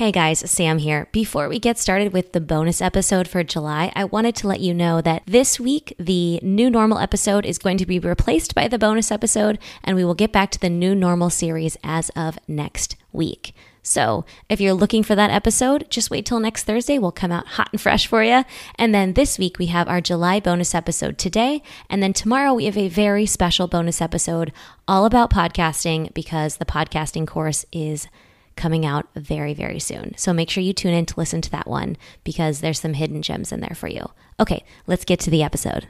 Hey guys, Sam here. Before we get started with the bonus episode for July, I wanted to let you know that this week the new normal episode is going to be replaced by the bonus episode, and we will get back to the new normal series as of next week. So, if you're looking for that episode, just wait till next Thursday. We'll come out hot and fresh for you. And then this week, we have our July bonus episode today. And then tomorrow, we have a very special bonus episode all about podcasting because the podcasting course is coming out very, very soon. So make sure you tune in to listen to that one because there's some hidden gems in there for you. Okay, let's get to the episode.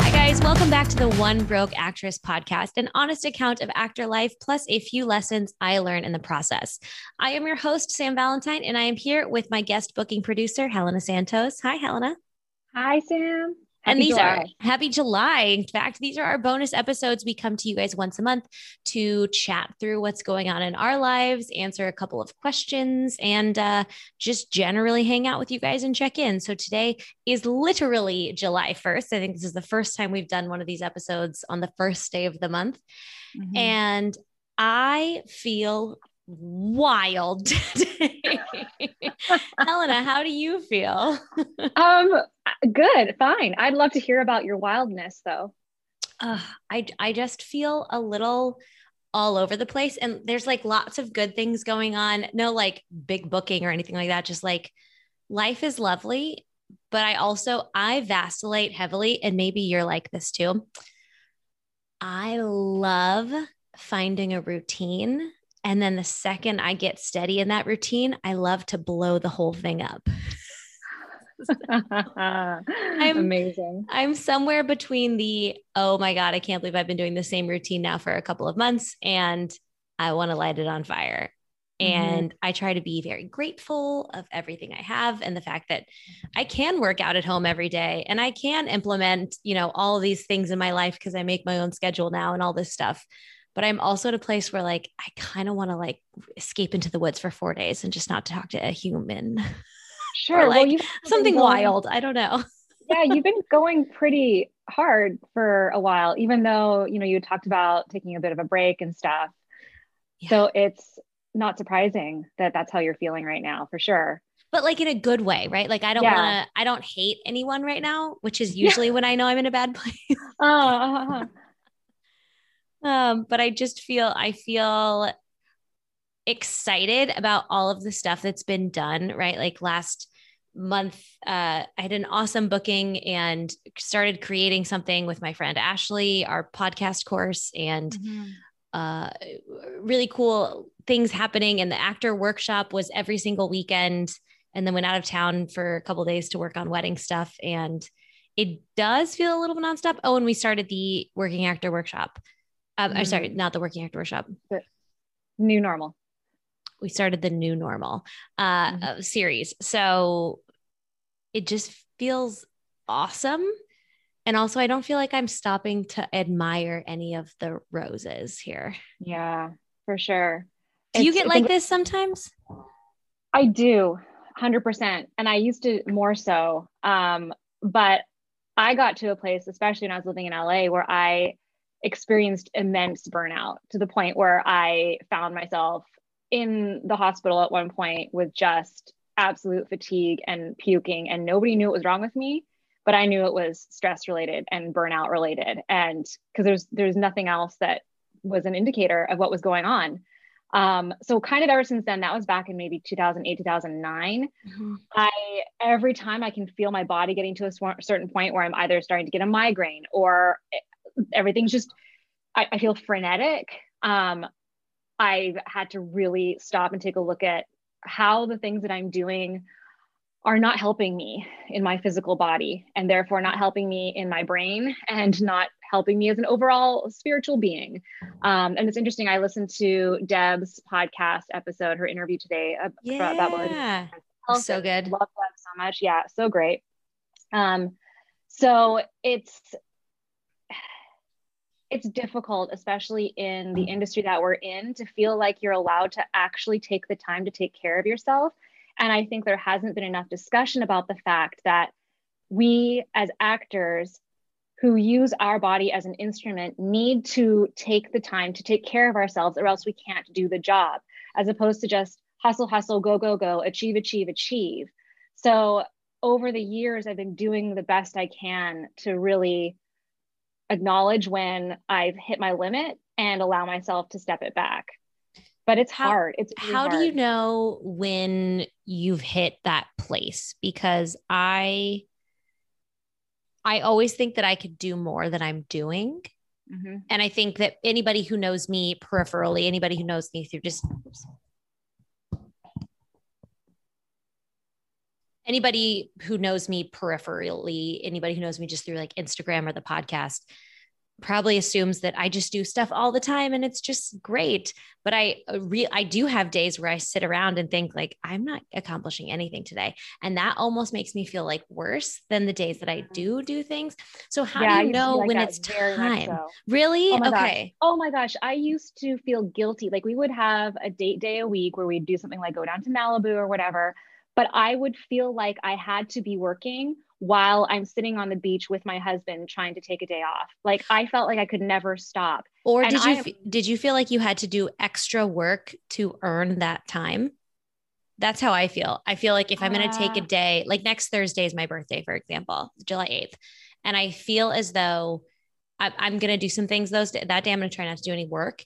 Hi, guys. Welcome back to the One Broke Actress podcast, an honest account of actor life plus a few lessons I learned in the process. I am your host, Sam Valentine, and I am here with my guest booking producer, Helenna Santos. Hi, Helenna. Hi, Sam and these July. are happy July. In fact, these are our bonus episodes. We come to you guys once a month to chat through what's going on in our lives, answer a couple of questions, and uh, just generally hang out with you guys and check in. So today is literally July 1st. I think this is the first time we've done one of these episodes on the first day of the month. Mm-hmm. And I feel wild today. Helenna, how do you feel? um, good, fine. I'd love to hear about your wildness though. Uh, I I just feel a little all over the place and there's like lots of good things going on. No like big booking or anything like that, just like life is lovely, but I also I vacillate heavily and maybe you're like this too. I love finding a routine and then the second I get steady in that routine, I love to blow the whole thing up. I'm amazing. I'm somewhere between the, oh my God, I can't believe I've been doing the same routine now for a couple of months and I want to light it on fire. Mm-hmm. And. I try to be very grateful of everything I have and the fact that I can work out at home every day and I can implement, you know, all these things in my life because I make my own schedule now and all this stuff but I'm also at a place where like I kind of want to like escape into the woods for four days and just not to talk to a human. Sure. like well, something going, wild. I don't know. yeah, you've been going pretty hard for a while, even though you know you talked about taking a bit of a break and stuff. Yeah. So it's not surprising that that's how you're feeling right now, for sure. But like in a good way, right? Like I don't yeah. want to. I don't hate anyone right now, which is usually yeah. when I know I'm in a bad place. uh, um, but I just feel I feel excited about all of the stuff that's been done, right? Like last month, uh, I had an awesome booking and started creating something with my friend Ashley, our podcast course, and mm-hmm. uh, really cool things happening. And the actor workshop was every single weekend. And then went out of town for a couple days to work on wedding stuff. And it does feel a little nonstop. Oh, and we started the working actor workshop. Um, mm-hmm. I'm sorry, not the working actor workshop. The new normal. We started the new normal uh, mm-hmm. series. So it just feels awesome. And also, I don't feel like I'm stopping to admire any of the roses here. Yeah, for sure. Do it's, you get like this sometimes? I do, 100%. And I used to more so. Um, but I got to a place, especially when I was living in LA, where I experienced immense burnout to the point where I found myself in the hospital at one point with just absolute fatigue and puking, and nobody knew what was wrong with me, but I knew it was stress related and burnout related, and because there's there's nothing else that was an indicator of what was going on. Um, so kind of ever since then, that was back in maybe 2008, 2009. Mm-hmm. I every time I can feel my body getting to a sw- certain point where I'm either starting to get a migraine or everything's just I, I feel frenetic. Um, I've had to really stop and take a look at how the things that I'm doing are not helping me in my physical body and therefore not helping me in my brain and not helping me as an overall spiritual being. Um, and it's interesting. I listened to Deb's podcast episode, her interview today yeah. about Oh, so good. Love Deb so much. Yeah, so great. Um, so it's it's difficult, especially in the mm. industry that we're in, to feel like you're allowed to actually take the time to take care of yourself. And I think there hasn't been enough discussion about the fact that we, as actors who use our body as an instrument need to take the time to take care of ourselves or else we can't do the job as opposed to just hustle hustle go go go achieve achieve achieve so over the years i've been doing the best i can to really acknowledge when i've hit my limit and allow myself to step it back but it's how, hard it's really how hard. do you know when you've hit that place because i I always think that I could do more than I'm doing. Mm-hmm. And I think that anybody who knows me peripherally, anybody who knows me through just anybody who knows me peripherally, anybody who knows me just through like Instagram or the podcast, probably assumes that I just do stuff all the time and it's just great. But I uh, re- I do have days where I sit around and think like I'm not accomplishing anything today, and that almost makes me feel like worse than the days that I mm-hmm. do do things. So how yeah, do you know like when it's time? So. Really? Oh okay. Gosh. Oh my gosh, I used to feel guilty. Like we would have a date day a week where we'd do something like go down to Malibu or whatever, but I would feel like I had to be working while I'm sitting on the beach with my husband trying to take a day off. Like I felt like I could never stop. Or and did you did you feel like you had to do extra work to earn that time? That's how I feel. I feel like if I'm going to take a ah. day, like next Thursday is my birthday, for example, July 8th. And I feel as though I, am going to do some things those that day. I'm going to try not to do any work.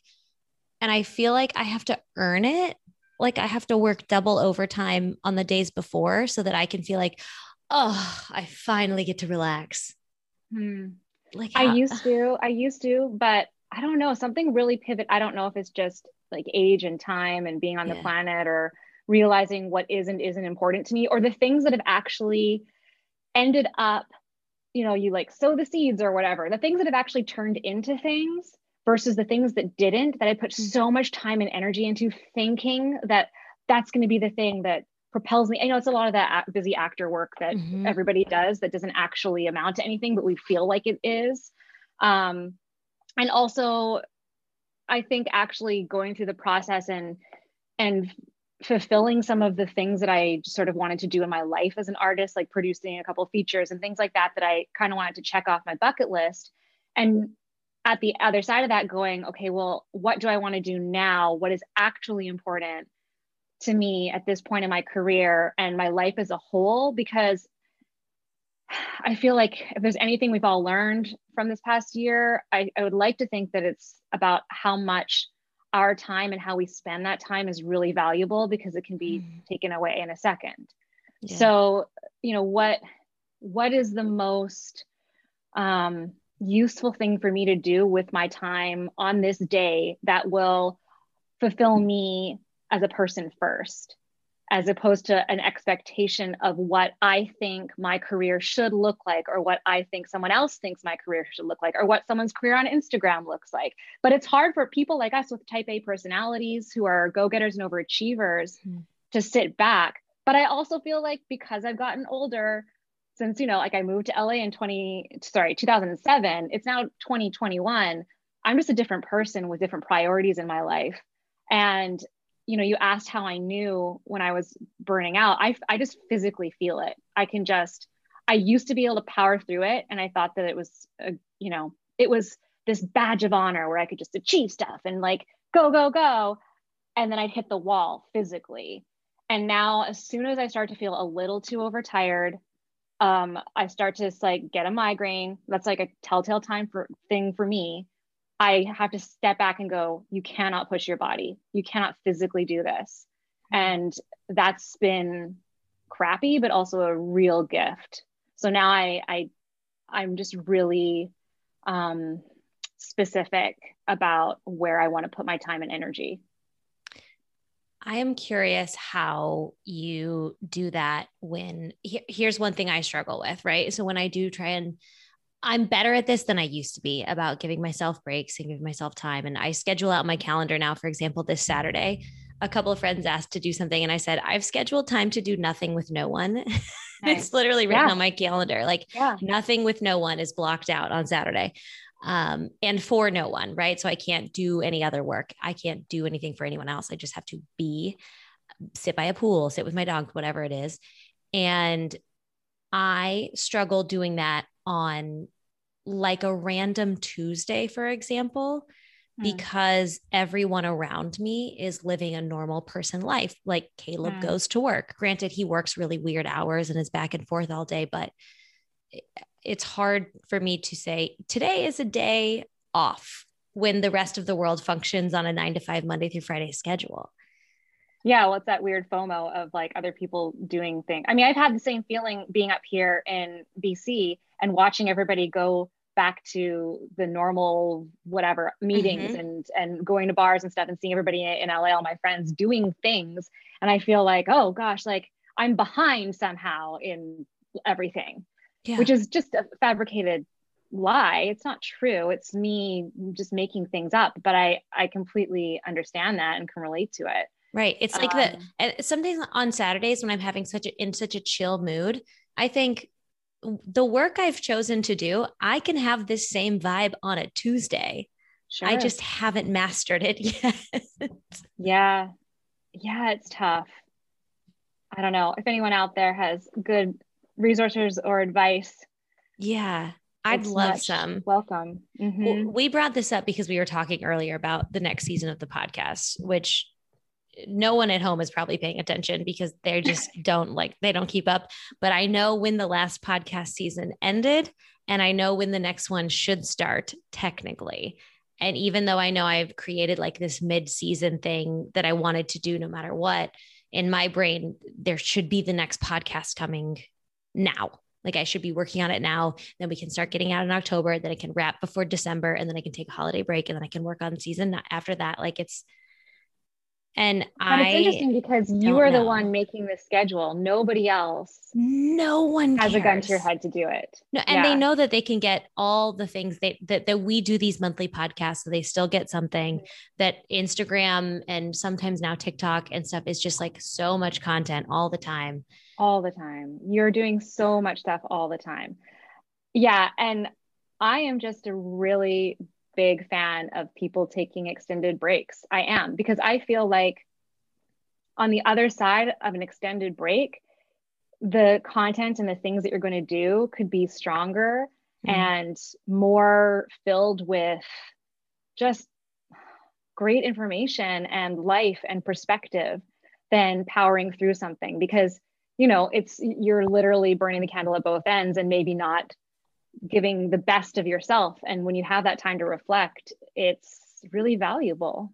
And I feel like I have to earn it. Like I have to work double overtime on the days before so that I can feel like, oh, I finally get to relax. Hmm. Like how- I used to, I used to, but I don't know, something really pivot. I don't know if it's just like age and time and being on yeah. the planet or realizing what is and isn't important to me or the things that have actually ended up, you know, you like sow the seeds or whatever, the things that have actually turned into things versus the things that didn't, that I put mm. so much time and energy into thinking that that's going to be the thing that propels me. I know it's a lot of that busy actor work that mm-hmm. everybody does that doesn't actually amount to anything, but we feel like it is. Um, and also, I think actually going through the process and and fulfilling some of the things that I sort of wanted to do in my life as an artist, like producing a couple features and things like that, that I kind of wanted to check off my bucket list. And at the other side of that, going, okay, well, what do I want to do now? What is actually important? to me at this point in my career and my life as a whole because I feel like if there's anything we've all learned from this past year, I, I, would like to think that it's about how much our time and how we spend that time is really valuable because it can be mm. taken away in a second. Yeah. So, you know, what what is the most um, useful thing for me to do with my time on this day that will fulfill me as a person first as opposed to an expectation of what I think my career should look like, or what I think someone else thinks my career should look like, or what someone's career on Instagram looks like. But it's hard for people like us with type A personalities who are go getters and overachievers mm-hmm. to sit back. But I also feel like because I've gotten older, since, you know, like I moved to LA in 20, sorry, 2007, it's now 2021. I'm just a different person with different priorities in my life. And you know, you asked how I knew when I was burning out. I, I just physically feel it. I can just, I used to be able to power through it. And I thought that it was, a, you know, it was this badge of honor where I could just achieve stuff and like go, go, go. And then I'd hit the wall physically. And now, as soon as I start to feel a little too overtired, um, I start to like get a migraine. That's like a telltale time for thing for me. I have to step back and go, you cannot push your body. You cannot physically do this. And that's been crappy, but also a real gift. So now I, I I'm just really um, specific about where I want to put my time and energy. I am curious how you do that when here's one thing I struggle with, right? So when I do try and I'm better at this than I used to be about giving myself breaks and giving myself time. And I schedule out my calendar now, for example, this Saturday. A couple of friends asked to do something, and I said, I've scheduled time to do nothing with no one. Nice. it's literally written yeah. on my calendar. Like yeah. nothing with no one is blocked out on Saturday um, and for no one, right? So I can't do any other work. I can't do anything for anyone else. I just have to be, sit by a pool, sit with my dog, whatever it is. And I struggle doing that on like a random Tuesday, for example, mm. because everyone around me is living a normal person life. Like Caleb mm. goes to work. Granted, he works really weird hours and is back and forth all day, but it's hard for me to say today is a day off when the rest of the world functions on a nine to five Monday through Friday schedule. Yeah, well, that weird FOMO of like other people doing things. I mean, I've had the same feeling being up here in BC and watching everybody go back to the normal whatever meetings mm-hmm. and and going to bars and stuff and seeing everybody in LA, all my friends doing things. And I feel like, oh gosh, like I'm behind somehow in everything, yeah. which is just a fabricated lie. It's not true. It's me just making things up. But I I completely understand that and can relate to it. Right. It's like um, that. Sometimes on Saturdays when I'm having such a in such a chill mood, I think the work I've chosen to do, I can have this same vibe on a Tuesday. Sure. I just haven't mastered it yet. yeah. Yeah, it's tough. I don't know if anyone out there has good resources or advice. Yeah, I'd love some. Welcome. Mm-hmm. We brought this up because we were talking earlier about the next season of the podcast, which no one at home is probably paying attention because they just don't like they don't keep up but i know when the last podcast season ended and i know when the next one should start technically and even though i know i've created like this mid-season thing that i wanted to do no matter what in my brain there should be the next podcast coming now like I should be working on it now. Then we can start getting out in October. Then I can wrap before December, and then I can take a holiday break, and then I can work on season after that. Like it's and but I it's interesting because you are know. the one making the schedule. Nobody else. No one has cares. a gun to your head to do it. No, and yeah. they know that they can get all the things they, that that we do these monthly podcasts, so they still get something mm-hmm. that Instagram and sometimes now TikTok and stuff is just like so much content all the time. All the time. You're doing so much stuff all the time. Yeah, and I am just a really big fan of people taking extended breaks. I am because I feel like on the other side of an extended break, the content and the things that you're going to do could be stronger mm-hmm. and more filled with just great information and life and perspective than powering through something because you know it's you're literally burning the candle at both ends and maybe not giving the best of yourself. And when you have that time to reflect it's really valuable.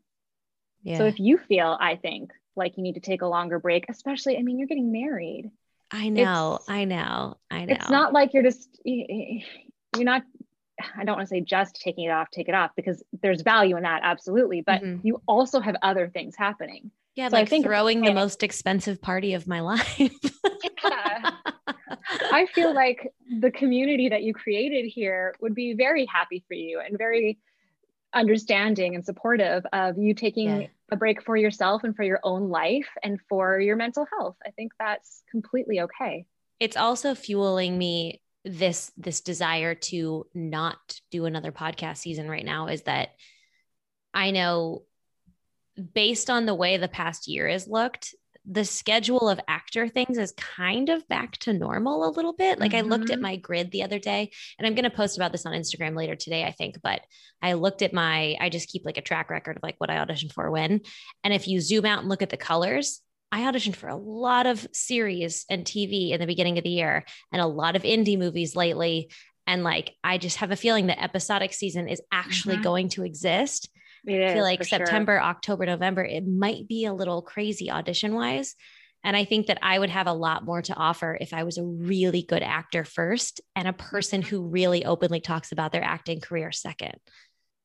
Yeah. so if you feel i think like you need to take a longer break especially i mean you're getting married. I know it's, i know i know. it's not like you're just you're not i don't want to say just taking it off take it off because there's value in that absolutely. But mm-hmm. you also have other things happening yeah so like throwing the most expensive party of my life yeah I feel like the community that you created here would be very happy for you and very understanding and supportive of you taking yeah. a break for yourself and for your own life and for your mental health. I think that's completely okay. It's also fueling me this this desire to not do another podcast season right now is that I know based on the way the past year has looked the schedule of actor things is kind of back to normal a little bit. Like mm-hmm. I looked at mm-hmm. my grid the other day, and I'm going to post about this on Instagram later today, I think. But I looked at my, I just keep like a track record of like what I auditioned for when. And if you zoom out and look at the colors, I auditioned for a lot of series and TV in the beginning of the year and a lot of indie movies lately. And like, I just have a feeling that episodic season is actually mm-hmm. going to exist. It I feel like September, sure. October, November, it might be a little crazy audition wise. And I think that I would have a lot more to offer if I was a really good actor first and a person mm-hmm. who really openly talks about their acting career second.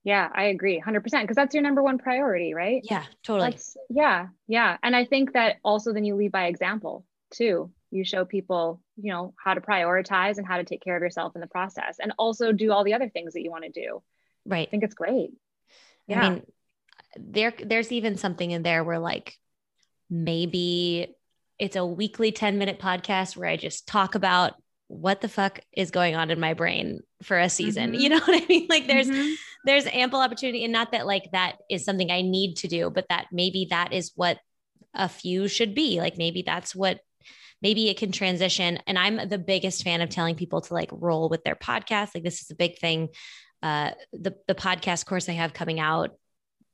Yeah, I agree 100% because that's your number one priority, right? Yeah, totally. That's, yeah, yeah. And I think that also then you lead by example too. You show people, you know, how to prioritize and how to take care of yourself in the process and also do all the other things that you want to do. Right. I think it's great. Yeah. I mean, there there's even something in there where like maybe it's a weekly 10 minute podcast where I just talk about what the fuck is going on in my brain for a season. Mm-hmm. You know what I mean? Like there's mm-hmm. there's ample opportunity and not that like that is something I need to do, but that maybe that is what a few should be. Like maybe that's what maybe it can transition. And I'm the biggest fan of telling people to like roll with their podcast. Like this is a big thing. Uh, the the podcast course I have coming out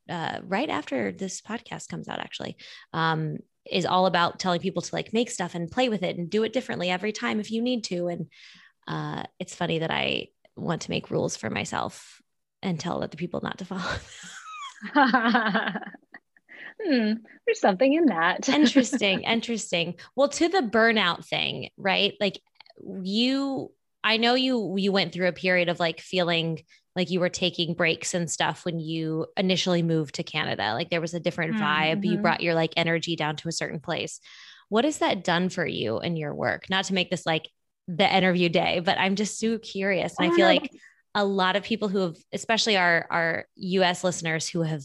uh, right after this podcast comes out, actually, um, is all about telling people to like make stuff and play with it and do it differently every time if you need to. And uh, it's funny that I want to make rules for myself and tell other people not to follow. hmm, there's something in that. interesting. Interesting. Well, to the burnout thing, right? Like you, I know you, you went through a period of like feeling like you were taking breaks and stuff when you initially moved to Canada. Like there was a different vibe. Mm-hmm. You brought your like energy down to a certain place. What has that done for you in your work? Not to make this like the interview day, but I'm just so curious. And I feel like a lot of people who have, especially our our US listeners who have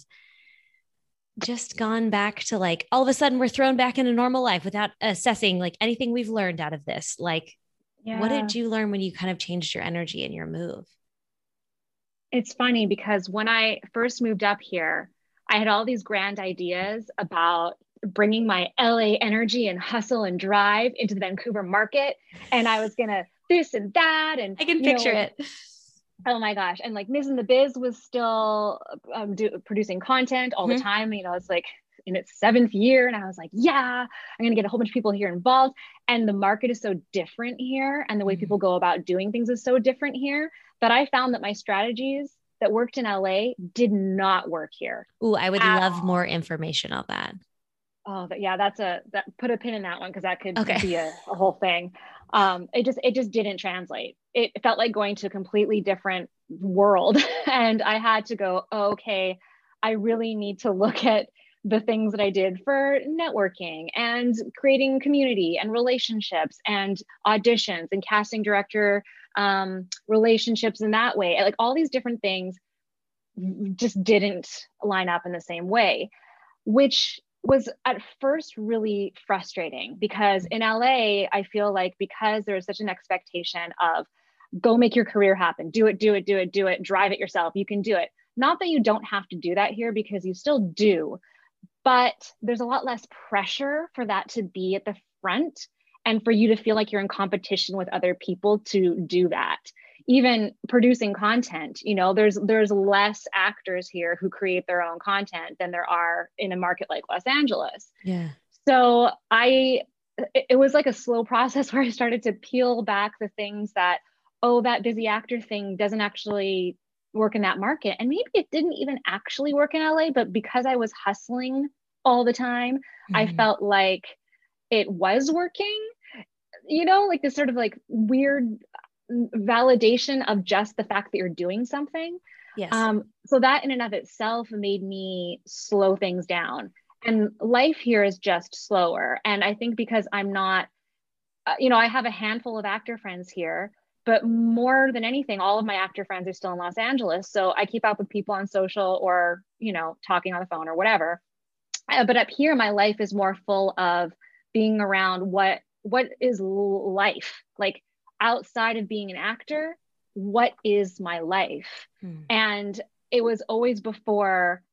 just gone back to like all of a sudden we're thrown back into normal life without assessing like anything we've learned out of this. Like yeah. what did you learn when you kind of changed your energy and your move? It's funny because when I first moved up here, I had all these grand ideas about bringing my LA energy and hustle and drive into the Vancouver market. And I was going to this and that. And I can picture know, it. Oh my gosh. And like Ms. in the Biz was still um, do, producing content all mm-hmm. the time. You know, it's like in its seventh year. And I was like, yeah, I'm going to get a whole bunch of people here involved. And the market is so different here. And the way mm-hmm. people go about doing things is so different here that I found that my strategies that worked in LA did not work here. Ooh, I would love all. more information on that. Oh, but yeah, that's a that put a pin in that one because that could okay. be a, a, whole thing. Um, it just it just didn't translate. It felt like going to a completely different world, and I had to go. Oh, okay, I really need to look at the things that I did for networking and creating community and relationships and auditions and casting director um, relationships in that way. Like all these different things just didn't line up in the same way, which was at first really frustrating because in LA, I feel like because there's such an expectation of go make your career happen, do it, do it, do it, do it, drive it yourself, you can do it. Not that you don't have to do that here because you still do, but there's a lot less pressure for that to be at the front and for you to feel like you're in competition with other people to do that. Even producing content you know there's there's less actors here who create their own content than there are in a market like los angeles. Yeah. So i it was like a slow process where i started to peel back the things that oh that busy actor thing doesn't actually work in that market and maybe it didn't even actually work in la but because i was hustling all the time mm-hmm. i felt like it was working you know like this sort of like weird validation of just the fact that you're doing something. Yes. Um, so that in and of itself made me slow things down. And life here is just slower. And I think because I'm not, uh, you know, I have a handful of actor friends here, but more than anything, all of my actor friends are still in Los Angeles. So I keep up with people on social or, you know, talking on the phone or whatever. Uh, but up here, my life is more full of being around what what is life like outside of being an actor, what is my life? Hmm. And it was always before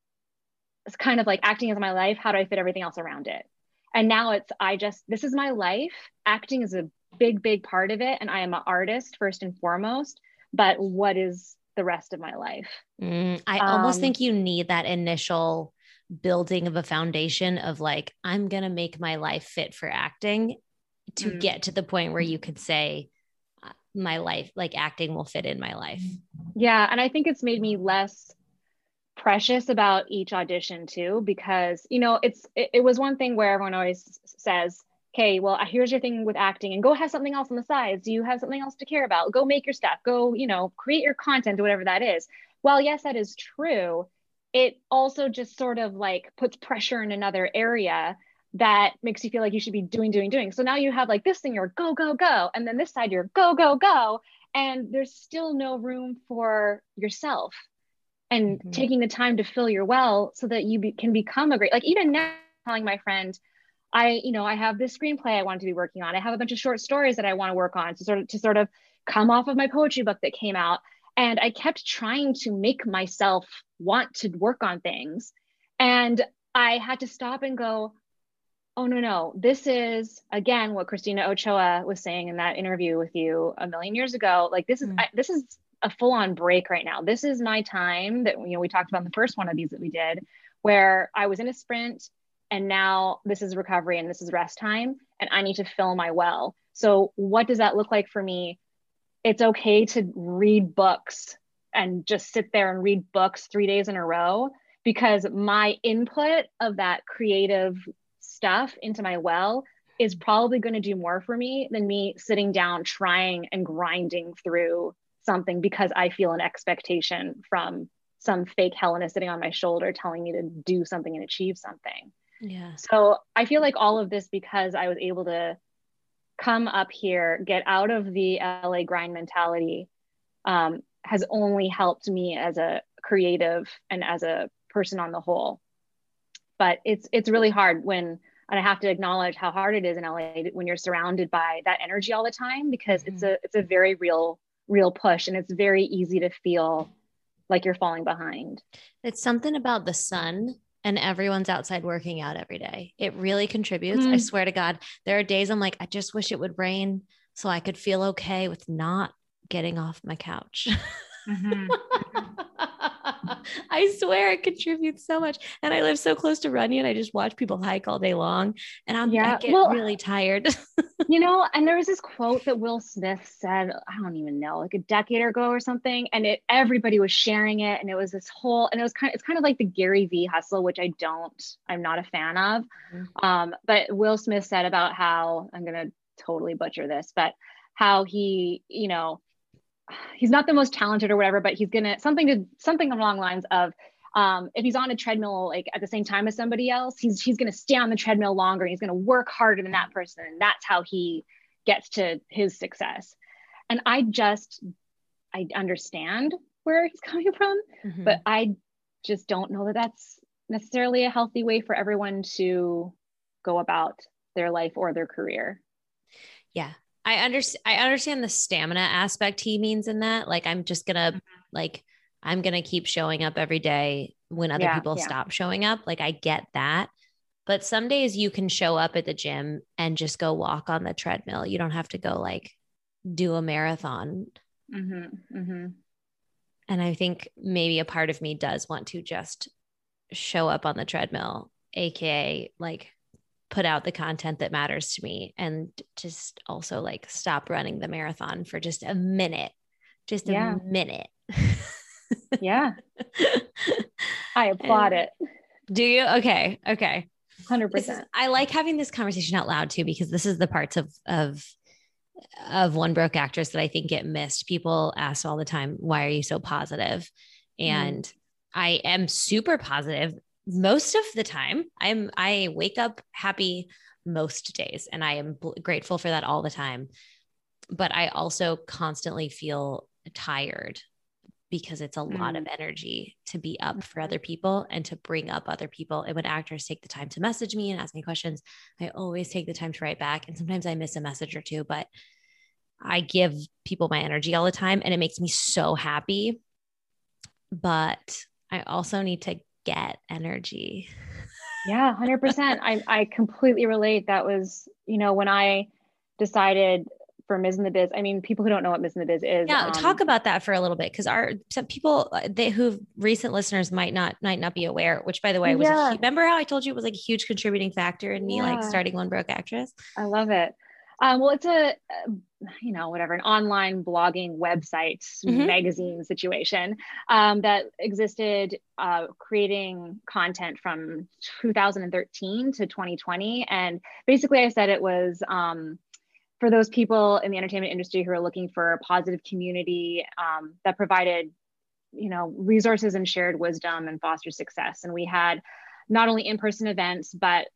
it's kind of like acting is my life. How do I fit everything else around it? And now it's, I just, this is my life. Acting is a big, big part of it. And I am an artist first and foremost. But what is the rest of my life? Mm, I um, almost think you need that initial building of a foundation of like, I'm going to make my life fit for acting to mm. get to the point where you could say, my life, like acting will fit in my life. Yeah. And I think it's made me less precious about each audition too, because, you know, it's, it, it was one thing where everyone always says, okay, well, here's your thing with acting and go have something else on the sides. Do you have something else to care about? Go make your stuff, go, you know, create your content whatever that is. Well, yes, that is true, it also just sort of like puts pressure in another area that makes you feel like you should be doing, doing, doing. So now you have like this thing, you're go, go, go. And then this side, you're go, go, go. And there's still no room for yourself and mm-hmm. taking the time to fill your well so that you be, can become a great, like even now telling my friend, I, you know, I have this screenplay I wanted to be working on. I have a bunch of short stories that I want to work on to sort of, to sort of come off of my poetry book that came out. And I kept trying to make myself want to work on things. And I had to stop and go, oh no no this is again what christina ochoa was saying in that interview with you a million years ago like this is mm. I, this is a full-on break right now this is my time that you know we talked about in the first one of these that we did where i was in a sprint and now this is recovery and this is rest time and i need to fill my well so what does that look like for me it's okay to read books and just sit there and read books three days in a row because my input of that creative stuff into my well is probably going to do more for me than me sitting down trying and grinding through something because I feel an expectation from some fake Helenna sitting on my shoulder telling me to do something and achieve something. Yeah. So I feel like all of this because I was able to come up here, get out of the LA grind mentality, um, has only helped me as a creative and as a person on the whole. But it's it's really hard when and I have to acknowledge how hard it is in LA when you're surrounded by that energy all the time because mm-hmm. it's a it's a very real real push and it's very easy to feel like you're falling behind. It's something about the sun and everyone's outside working out every day. It really contributes. Mm-hmm. I swear to God, there are days I'm like, I just wish it would rain so I could feel okay with not getting off my couch. Mm-hmm. I swear it contributes so much. And I live so close to Runyon. I just watch people hike all day long and I'm yeah, I get well, really tired. you know, and there was this quote that Will Smith said, I don't even know, like a decade ago or something. And it everybody was sharing it. And it was this whole, and it was kind of it's kind of like the Gary V hustle, which I don't, I'm not a fan of. Mm-hmm. Um, but Will Smith said about how I'm gonna totally butcher this, but how he, you know, he's not the most talented or whatever, but he's gonna something to something along lines of um, if he's on a treadmill like at the same time as somebody else, he's he's gonna stay on the treadmill longer. And he's gonna work harder than that person, and that's how he gets to his success. And I just I understand where he's coming from, mm-hmm. but I just don't know that that's necessarily a healthy way for everyone to go about their life or their career. Yeah, I understand I understand the stamina aspect he means in that. Like I'm just gonna mm-hmm. like I'm gonna keep showing up every day when other yeah, people yeah. stop showing up. Like I get that. But some days you can show up at the gym and just go walk on the treadmill. You don't have to go like do a marathon. Mm-hmm, mm-hmm. And I think maybe a part of me does want to just show up on the treadmill, aka like put out the content that matters to me and just also like stop running the marathon for just a minute just a minute. Yeah. I applaud and, it. do you? Okay okay. 100% is, i like having this conversation out loud too because this is the parts of of of one broke actress that i think get missed. People ask all the time why are you so positive? Mm. and mm. i am super positive most of the time i'm i wake up happy most days and i am bl- grateful for that all the time but i also constantly feel tired because it's a mm. lot of mm. energy to be up for other people and to bring up other people and when actors take the time to message me and ask me questions i always take the time to write back and sometimes i miss a message or two but i give people my energy all the time and it makes me so happy but i also need to get energy. Yeah, 100%. I, I completely relate. That was, you know, when I decided for Ms. in the Biz. I mean, people who don't know what Ms. in the Biz is. Yeah, um, talk about that for a little bit because our some people uh, they who recent listeners might not might not be aware. Which, by the way, was yeah. a, remember how I told you it was like a huge contributing factor in me yeah. like starting One Broke Actress. I love it. Um, well, it's a, you know, whatever, an online blogging website, mm-hmm. magazine situation um, that existed uh, creating content from 2013 to 2020. And basically, I said it was um, for those people in the entertainment industry who are looking for a positive community um, that provided, you know, resources and shared wisdom and foster success. And we had not only in-person events, but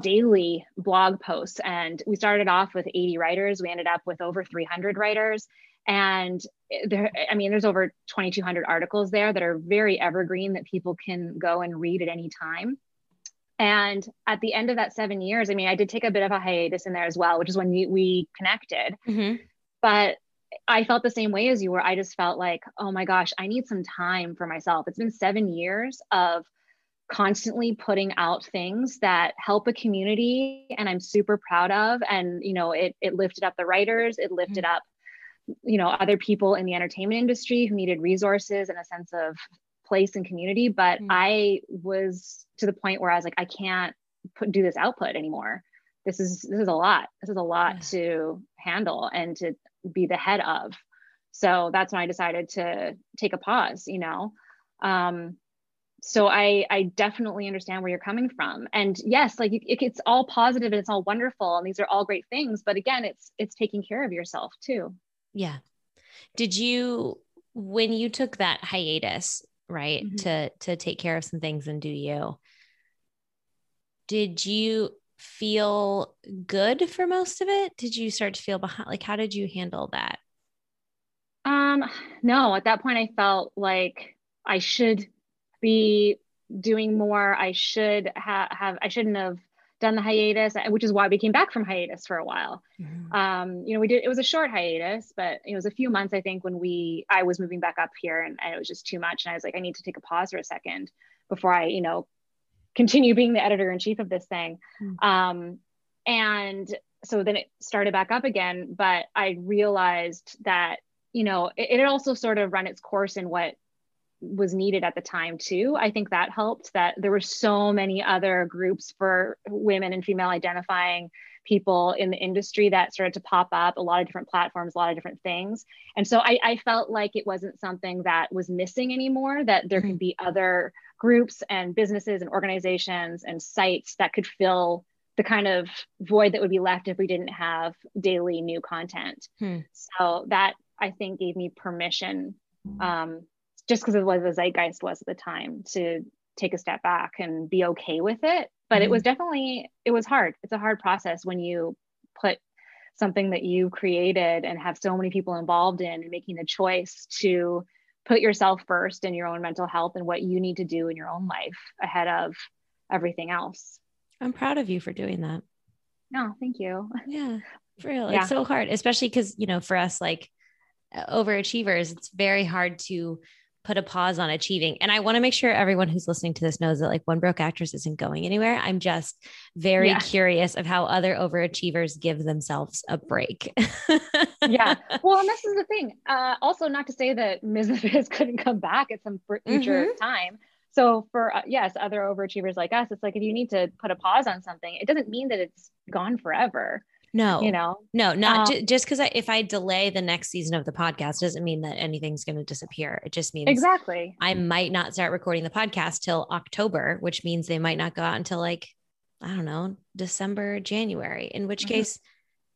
daily blog posts. And we started off with 80 writers. We ended up with over 300 writers. And there i mean there's over 2200 articles there that are very evergreen that people can go and read at any time. And at the end of that seven years i mean i did take a bit of a hiatus in there as well which is when we, we connected. Mm-hmm. but i felt the same way as you were. I just felt like oh my gosh i need some time for myself. It's been seven years of constantly putting out things that help a community and I'm super proud of. And, you know, it, it lifted up the writers, it lifted mm-hmm. up, you know, other people in the entertainment industry who needed resources and a sense of place and community. But mm-hmm. I was to the point where I was like, I can't put, do this output anymore. This is, this is a lot. This is a lot yeah. to handle and to be the head of. So that's when I decided to take a pause, you know. Um, so I I definitely understand where you're coming from. And yes, like it, it's all positive and it's all wonderful and these are all great things, but again, it's it's taking care of yourself too. Yeah. Did you when you took that hiatus, right, mm-hmm. to to take care of some things and do you? Did you feel good for most of it? Did you start to feel behind like how did you handle that? Um no, at that point I felt like I should be doing more. I should ha- have, I shouldn't have done the hiatus, which is why we came back from hiatus for a while. Mm-hmm. Um, you know, we did, it was a short hiatus, but it was a few months, I think, when we, I was moving back up here and, and it was just too much. And I was like, I need to take a pause for a second before I, you know, continue being the editor in chief of this thing. Mm-hmm. Um, and so then it started back up again, but I realized that, you know, it, it also sort of run its course in what was needed at the time too i think that helped that there were so many other groups for women and female identifying people in the industry that started to pop up a lot of different platforms a lot of different things and so i, I felt like it wasn't something that was missing anymore that there mm-hmm. could be other groups and businesses and organizations and sites that could fill the kind of void that would be left if we didn't have daily new content hmm. so that i think gave me permission um, just because of what the zeitgeist was at the time to take a step back and be okay with it. But mm-hmm. it was definitely it was hard. It's a hard process when you put something that you created and have so many people involved in and making the choice to put yourself first in your own mental health and what you need to do in your own life ahead of everything else. I'm proud of you for doing that. No thank you. Yeah for real. Yeah. it's so hard especially because you know for us like overachievers it's very hard to put a pause on achieving. And I want to make sure everyone who's listening to this knows that like One Broke Actress isn't going anywhere. I'm just very yeah. curious of how other overachievers give themselves a break. yeah. Well, and this is the thing. Uh, also, not to say that Ms. Biz couldn't come back at some future mm-hmm. time. So for uh, yes, other overachievers like us, it's like if you need to put a pause on something, it doesn't mean that it's gone forever. No, you know, no, not um, j- just because if I delay the next season of the podcast doesn't mean that anything's going to disappear. It just means exactly I might not start recording the podcast till October, which means they might not go out until like I don't know December, January. In which mm-hmm. case,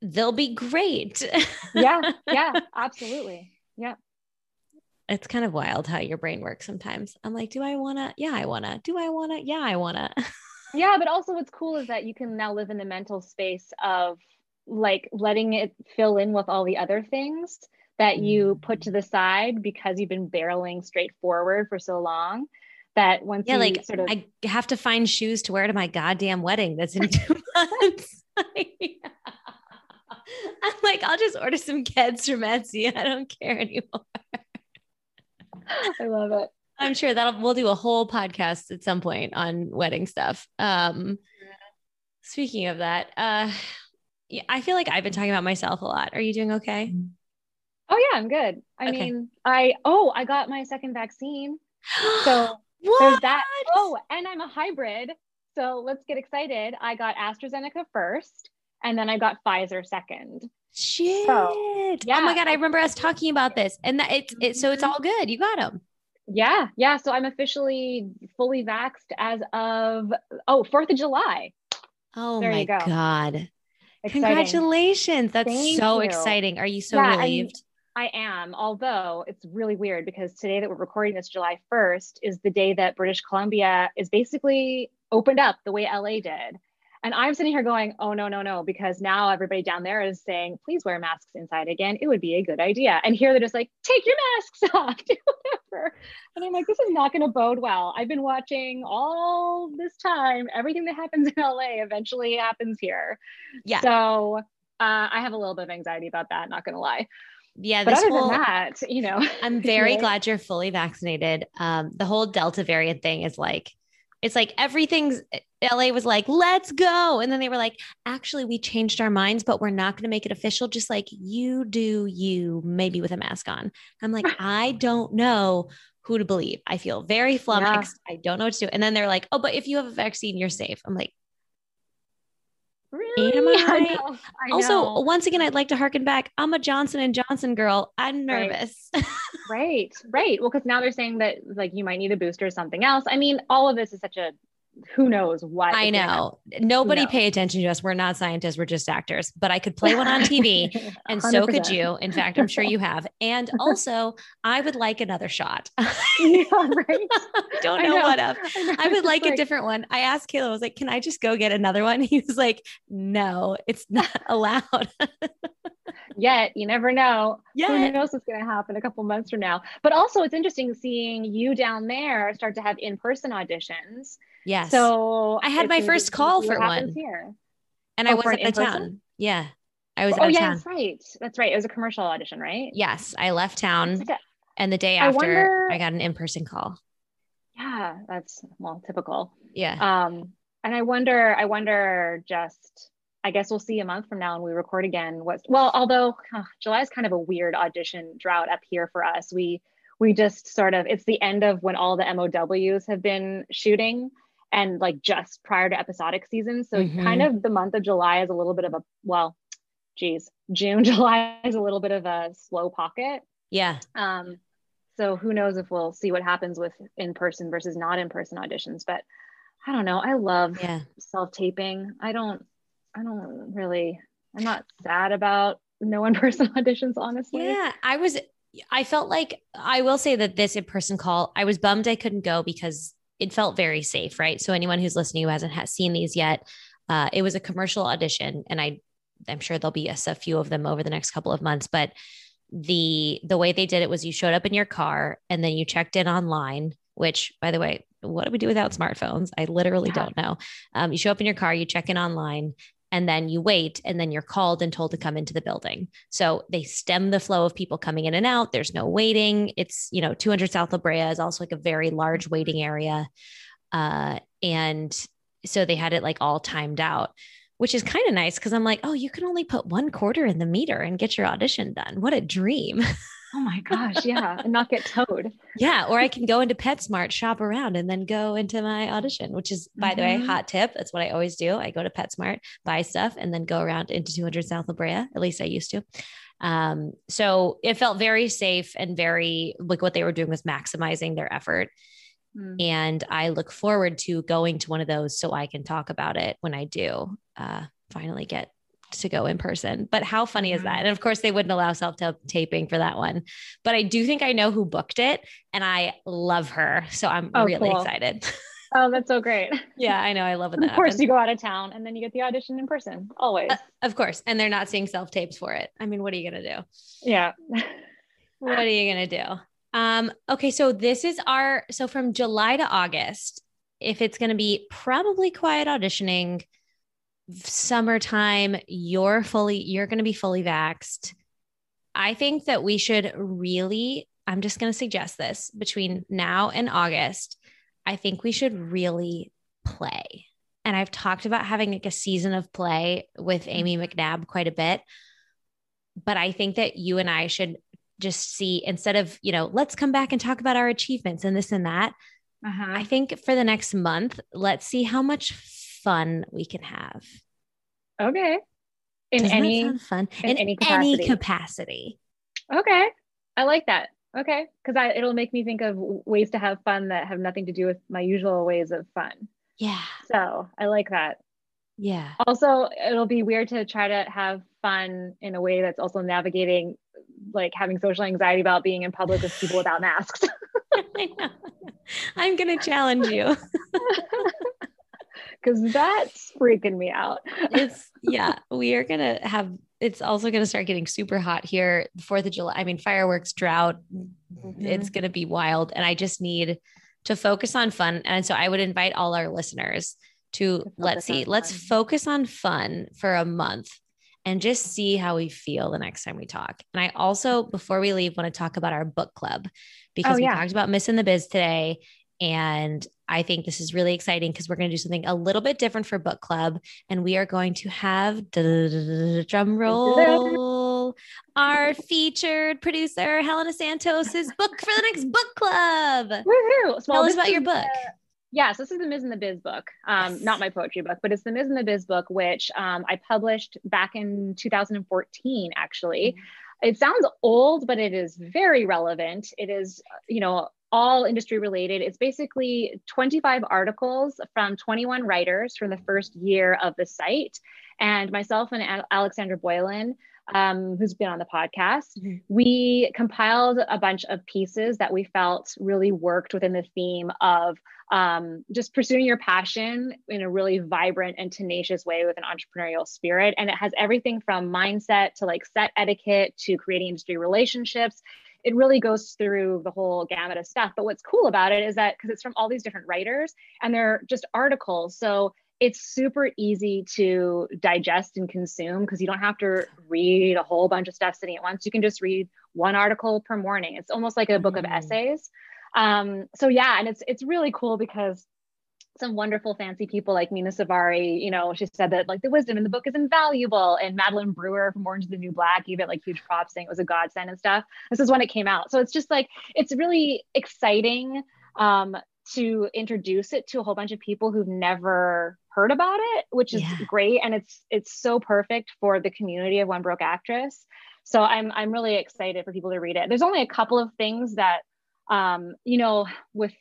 they'll be great. yeah, yeah, absolutely, yeah. It's kind of wild how your brain works sometimes. I'm like, do I want to? Yeah, I want to. Do I want to? Yeah, I want to. yeah, but also what's cool is that you can now live in the mental space of like letting it fill in with all the other things that you put to the side because you've been barreling straight forward for so long that once yeah, like sort of I have to find shoes to wear to my goddamn wedding that's in two months. I'm like, I'll just order some Keds from Etsy. I don't care anymore. I love it. I'm sure that'll we'll do a whole podcast at some point on wedding stuff. Um speaking of that, uh I feel like I've been talking about myself a lot. Are you doing okay? Oh yeah, I'm good. I okay. mean, I oh, I got my second vaccine. So there's that. Oh, and I'm a hybrid. So let's get excited. I got AstraZeneca first, and then I got Pfizer second. Shit. So, yeah. Oh my god, I remember us talking about this. And that it's it, so it's mm-hmm. all good. You got them. Yeah, yeah. So I'm officially fully vaxed as of oh, 4th of July. Oh there my go. God. Exciting. Congratulations. That's Thank so you. exciting. Are you so yeah, relieved? I am, although it's really weird because today that we're recording this, July 1st, is the day that British Columbia is basically opened up the way LA did. And I'm sitting here going, oh, no, no, no, because now everybody down there is saying, please wear masks inside again. It would be a good idea. And here they're just like, take your masks off, do whatever. And I'm like, this is not going to bode well. I've been watching all this time, everything that happens in LA eventually happens here. Yeah. So uh, I have a little bit of anxiety about that, not going to lie. Yeah, but other whole, than that, you know, I'm very glad you're fully vaccinated. Um, the whole Delta variant thing is like It's like everything's LA was like, let's go. And then they were like, actually, we changed our minds, but we're not going to make it official. Just like you do you, maybe with a mask on. I'm like, I don't know who to believe. I feel very flummoxed. Yeah. I don't know what to do. And then they're like, oh, but if you have a vaccine, you're safe. I'm like, Really? Am I? I, know, I also, once again, I'd like to harken back. I'm a Johnson and Johnson girl. I'm nervous. Right, right. right. Well, because now they're saying that like you might need a booster or something else. I mean, all of this is such a who knows what I know. Nobody pay attention to us. We're not scientists. We're just actors. But I could play one on TV, and 100%. so could you. In fact, I'm sure you have. And also, I would like another shot. yeah, right. Don't know, know, what up. I, I would like, like, a different one. I asked Kayla, I was like, "Can I just go get another one?" He was like, "No, it's not allowed." Yet you never know. Yeah. Who knows what's going to happen a couple months from now? But also, it's interesting seeing you down there start to have in-person auditions Yes. So I had my first call for one. Here. And oh, I was at the town. Yeah. I was oh, yeah, town. that's right. That's right. It was a commercial audition, right? Yes. I left town. Like a, and the day after, I, wonder, I got an in person call. Yeah. That's well, typical. Yeah. Um, and I wonder, I wonder just, I guess we'll see a month from now when we record again. What's well, although July is kind of a weird audition drought up here for us. We, we just sort of, it's the end of when all the MOWs have been shooting and like just prior to episodic season. So mm-hmm. kind of the month of July is a little bit of a well, geez, June, July is a little bit of a slow pocket. Yeah. Um, so who knows if we'll see what happens with in person versus not in person auditions. But I don't know. I love yeah. self taping. I don't. I don't really. I'm not sad about no in person auditions. Honestly. Yeah, I was. I felt like I will say that this in person call. I was bummed I couldn't go because it felt very safe, right? So anyone who's listening who hasn't ha- seen these yet, uh, it was a commercial audition, and I, I'm sure there'll be a, a few of them over the next couple of months. But the the way they did it was you showed up in your car and then you checked in online. Which, by the way, what do we do without smartphones? I literally yeah. don't know. Um, you show up in your car, you check in online, and then you wait and then you're called and told to come into the building. So they stem the flow of people coming in and out. There's no waiting. It's you know 200 south la brea is also like a very large waiting area. Uh, and so they had it like all timed out which is kind of nice because i'm like oh you can only put one quarter in the meter and get your audition done. What a dream Oh my gosh, yeah, and not get towed. Yeah, or I can go into PetSmart, shop around, and then go into my audition, which is, by mm-hmm. the way, mm-hmm. hot tip. That's what I always do. I go to PetSmart, buy stuff, and then go around into 200 South La Brea. At least I used to. Um, so it felt very safe and very like what they were doing was maximizing their effort. Mm. And I look forward to going to one of those so I can talk about it when I do uh, finally get to go in person. But how funny is that? And of course, they wouldn't allow self taping for that one. But I do think I know who booked it and I love her. So I'm oh, really cool. excited. Oh, that's so great. yeah, I know. I love it. Of course, happens. you go out of town and then you get the audition in person, always. Uh, of course. And they're not seeing self tapes for it. I mean, what are you going to do? Yeah. what are you going to do? Um, okay. So this is our, so from July to August, if it's going to be probably quiet auditioning, summertime, you're fully, you're going to be fully vaxed. I think that we should really, I'm just going to suggest this between now and August. I think we should really play. And I've talked about having like a season of play with Amy McNabb quite a bit. But I think that you and I should just see instead of, you know, let's come back and talk about our achievements and this and that. Uh-huh. I think for the next month, let's see how much fun we can have. Okay. In Doesn't any fun in, in any, capacity. any capacity. Okay. I like that. Okay. Cause I it'll make me think of ways to have fun that have nothing to do with my usual ways of fun. Yeah. So I like that. Yeah. Also, it'll be weird to try to have fun in a way that's also navigating like having social anxiety about being in public with people without masks. I know. I'm gonna challenge you. because that's freaking me out. it's yeah, we are gonna have. It's also gonna start getting super hot here. The Fourth of July. I mean, fireworks drought. Mm-hmm. It's gonna be wild, and I just need to focus on fun. And so I would invite all our listeners to, let's see, let's focus on fun for a month and just see how we feel the next time we talk. And I also, before we leave, want to talk about our book club because oh, yeah. we talked about missing the biz today. And I think this is really exciting because we're going to do something a little bit different for book club. And we are going to have drum roll our featured producer, Helenna Santos's book for the next book club. Woohoo! Tell us about your book. Uh, Yes, this is the Ms. in the Biz book. Um, yes. Not my poetry book, but it's the Ms. in the Biz book, which um, I published back in 2014, actually. Mm-hmm. It sounds old, but it is very relevant. It is, you know, all industry related. It's basically 25 articles from 21 writers from the first year of the site. And myself and Alexandra Boylan um, who's been on the podcast, mm-hmm. we compiled a bunch of pieces that we felt really worked within the theme of um, just pursuing your passion in a really vibrant and tenacious way with an entrepreneurial spirit. And it has everything from mindset to like set etiquette to creating industry relationships. It really goes through the whole gamut of stuff. But what's cool about it is that because it's from all these different writers and they're just articles. So it's super easy to digest and consume because you don't have to read a whole bunch of stuff sitting at once. You can just read one article per morning. It's almost like a book mm. of essays. Um, so yeah, and it's it's really cool because some wonderful fancy people like Mena Suvari, you know, she said that like the wisdom in the book is invaluable. And Madeline Brewer from Orange is the New Black gave it like huge props saying it was a godsend and stuff. This is when it came out. So it's just like, it's really exciting um, to introduce it to a whole bunch of people who've never heard about it, which is yeah. great. And it's it's so perfect for the community of One Broke Actress. So I'm I'm really excited for people to read it. There's only a couple of things that um, you know, with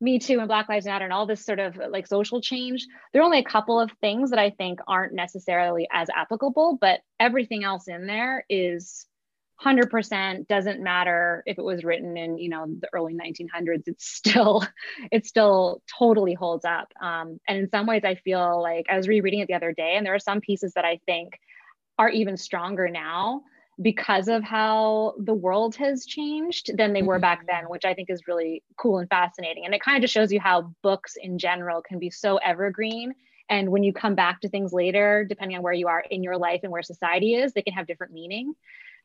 me Too and Black Lives Matter and all this sort of like social change, there are only a couple of things that I think aren't necessarily as applicable, but everything else in there is 100% doesn't matter if it was written in you know the early 1900s it's still it still totally holds up. Um, and in some ways i feel like i was rereading it the other day and there are some pieces that i think are even stronger now because of how the world has changed than they were back then mm-hmm. which i think is really cool and fascinating and it kind of just shows you how books in general can be so evergreen and when you come back to things later depending on where you are in your life and where society is they can have different meaning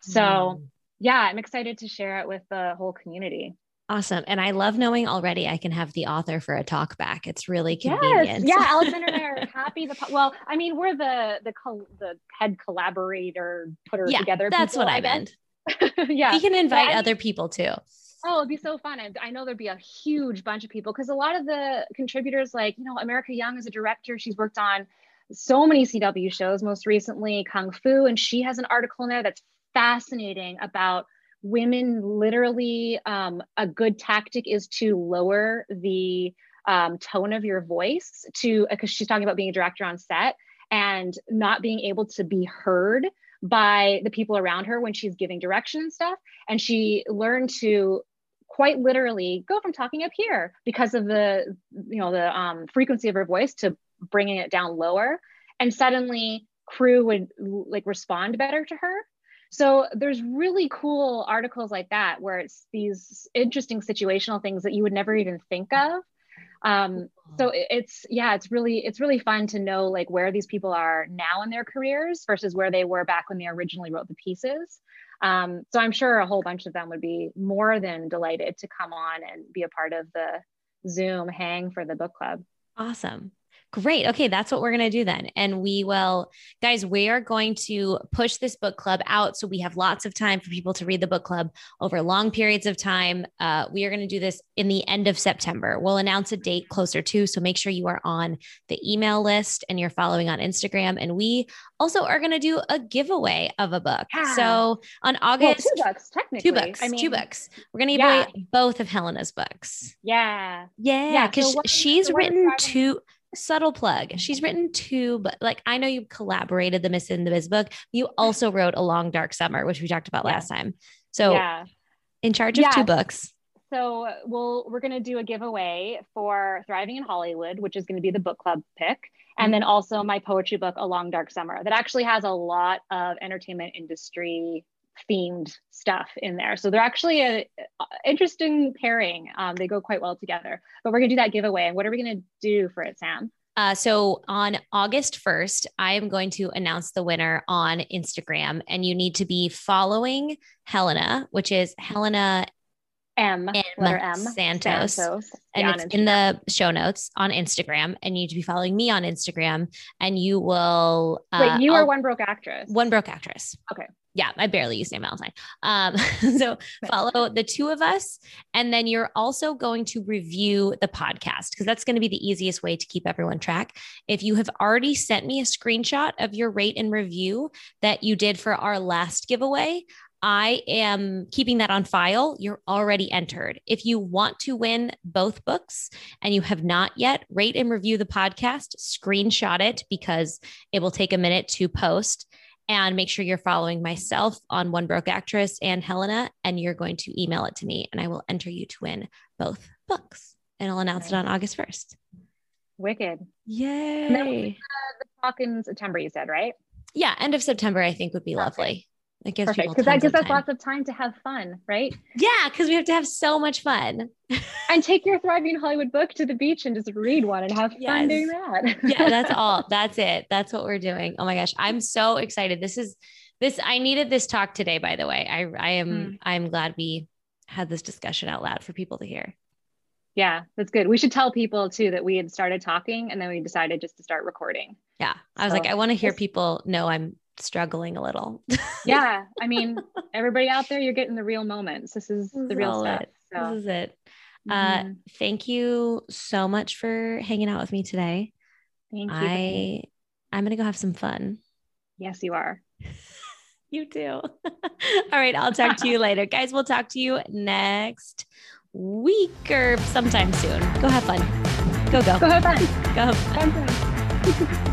so, mm. yeah, I'm excited to share it with the whole community. Awesome. And I love knowing already I can have the author for a talk back. It's really convenient. Yes. Yeah, Alexander and I are happy. The well, I mean, we're the the the head collaborator putter yeah, together. That's people, what I, I meant. yeah. We can invite yeah, other people too. Oh, it'd be so fun. I, I know there'd be a huge bunch of people because a lot of the contributors, like, you know, America Young is a director. She's worked on so many CW shows, most recently Kung Fu, and she has an article in there that's fascinating about women literally um, a good tactic is to lower the um, tone of your voice to because she's talking about being a director on set and not being able to be heard by the people around her when she's giving direction and stuff. And she learned to quite literally go from talking up here because of the you know the um, frequency of her voice to bringing it down lower. And suddenly crew would like respond better to her so there's really cool articles like that where it's these interesting situational things that you would never even think of. Um, so it's yeah, it's really it's really fun to know like where these people are now in their careers versus where they were back when they originally wrote the pieces. Um, so I'm sure a whole bunch of them would be more than delighted to come on and be a part of the Zoom hang for the book club. Awesome. Great. Okay, that's what we're going to do then. And we will, guys, we are going to push this book club out so we have lots of time for people to read the book club over long periods of time. Uh, we are going to do this in the end of September. We'll announce a date closer to, so make sure you are on the email list and you're following on Instagram. And we also are going to do a giveaway of a book. Yeah. So on August, well, two books, technically. Two books. I mean, two books. We're going to give yeah. away both of Helenna's books. Yeah. Yeah. Because yeah, so she's written two subtle plug. She's written two, but like I know you collaborated the Ms. in the Biz book. You also wrote A Long Dark Summer, which we talked about yeah. last time. So yeah. in charge of yeah. two books. So we'll we're gonna do a giveaway for Thriving in Hollywood, which is gonna be the book club pick. And mm-hmm. then also my poetry book, A Long Dark Summer, that actually has a lot of entertainment industry themed stuff in there. So they're actually a, a interesting pairing. Um, they go quite well together. But we're gonna do that giveaway. And what are we gonna do for it, Sam? Uh, so on August 1st, I am going to announce the winner on Instagram, and you need to be following Helenna, which is Helenna M, letter M, Santos. Santos. And yeah, it's in the show notes on Instagram. And you need to be following me on Instagram. And you will. Uh, Wait, you are One Broke Actress. One Broke Actress. Okay. Yeah, I barely use St. Valentine. Um, so follow the two of us. And then you're also going to review the podcast because that's going to be the easiest way to keep everyone track. If you have already sent me a screenshot of your rate and review that you did for our last giveaway, I am keeping that on file. You're already entered. If you want to win both books and you have not yet, rate and review the podcast, screenshot it because it will take a minute to post. And make sure you're following myself on One Broke Actress and Helenna, and you're going to email it to me, and I will enter you to win both books. And I'll announce it on August 1st. Wicked. Yay. the, the talk in September, you said, right? Yeah, end of September, I think would be lovely. It gives Perfect. Because that gives us lots of time to have fun, right? Yeah, because we have to have so much fun. and take your thriving Hollywood book to the beach and just read one and have yes. fun doing that. yeah, that's all. That's it. That's what we're doing. Oh my gosh. I'm so excited. This is this I needed this talk today, by the way. I I am mm. I'm glad we had this discussion out loud for people to hear. Yeah, that's good. We should tell people too that we had started talking and then we decided just to start recording. Yeah. I was so, like, I want to hear people know I'm struggling a little. yeah. I mean, everybody out there, you're getting the real moments. This is this the real stuff. So. This is it. Uh, mm-hmm. thank you so much for hanging out with me today. Thank you. I I'm gonna go have some fun. Yes, you are. you too. All right, I'll talk to you later. Guys, we'll talk to you next week or sometime soon. Go have fun. Go go. Go have fun. Go have fun. fun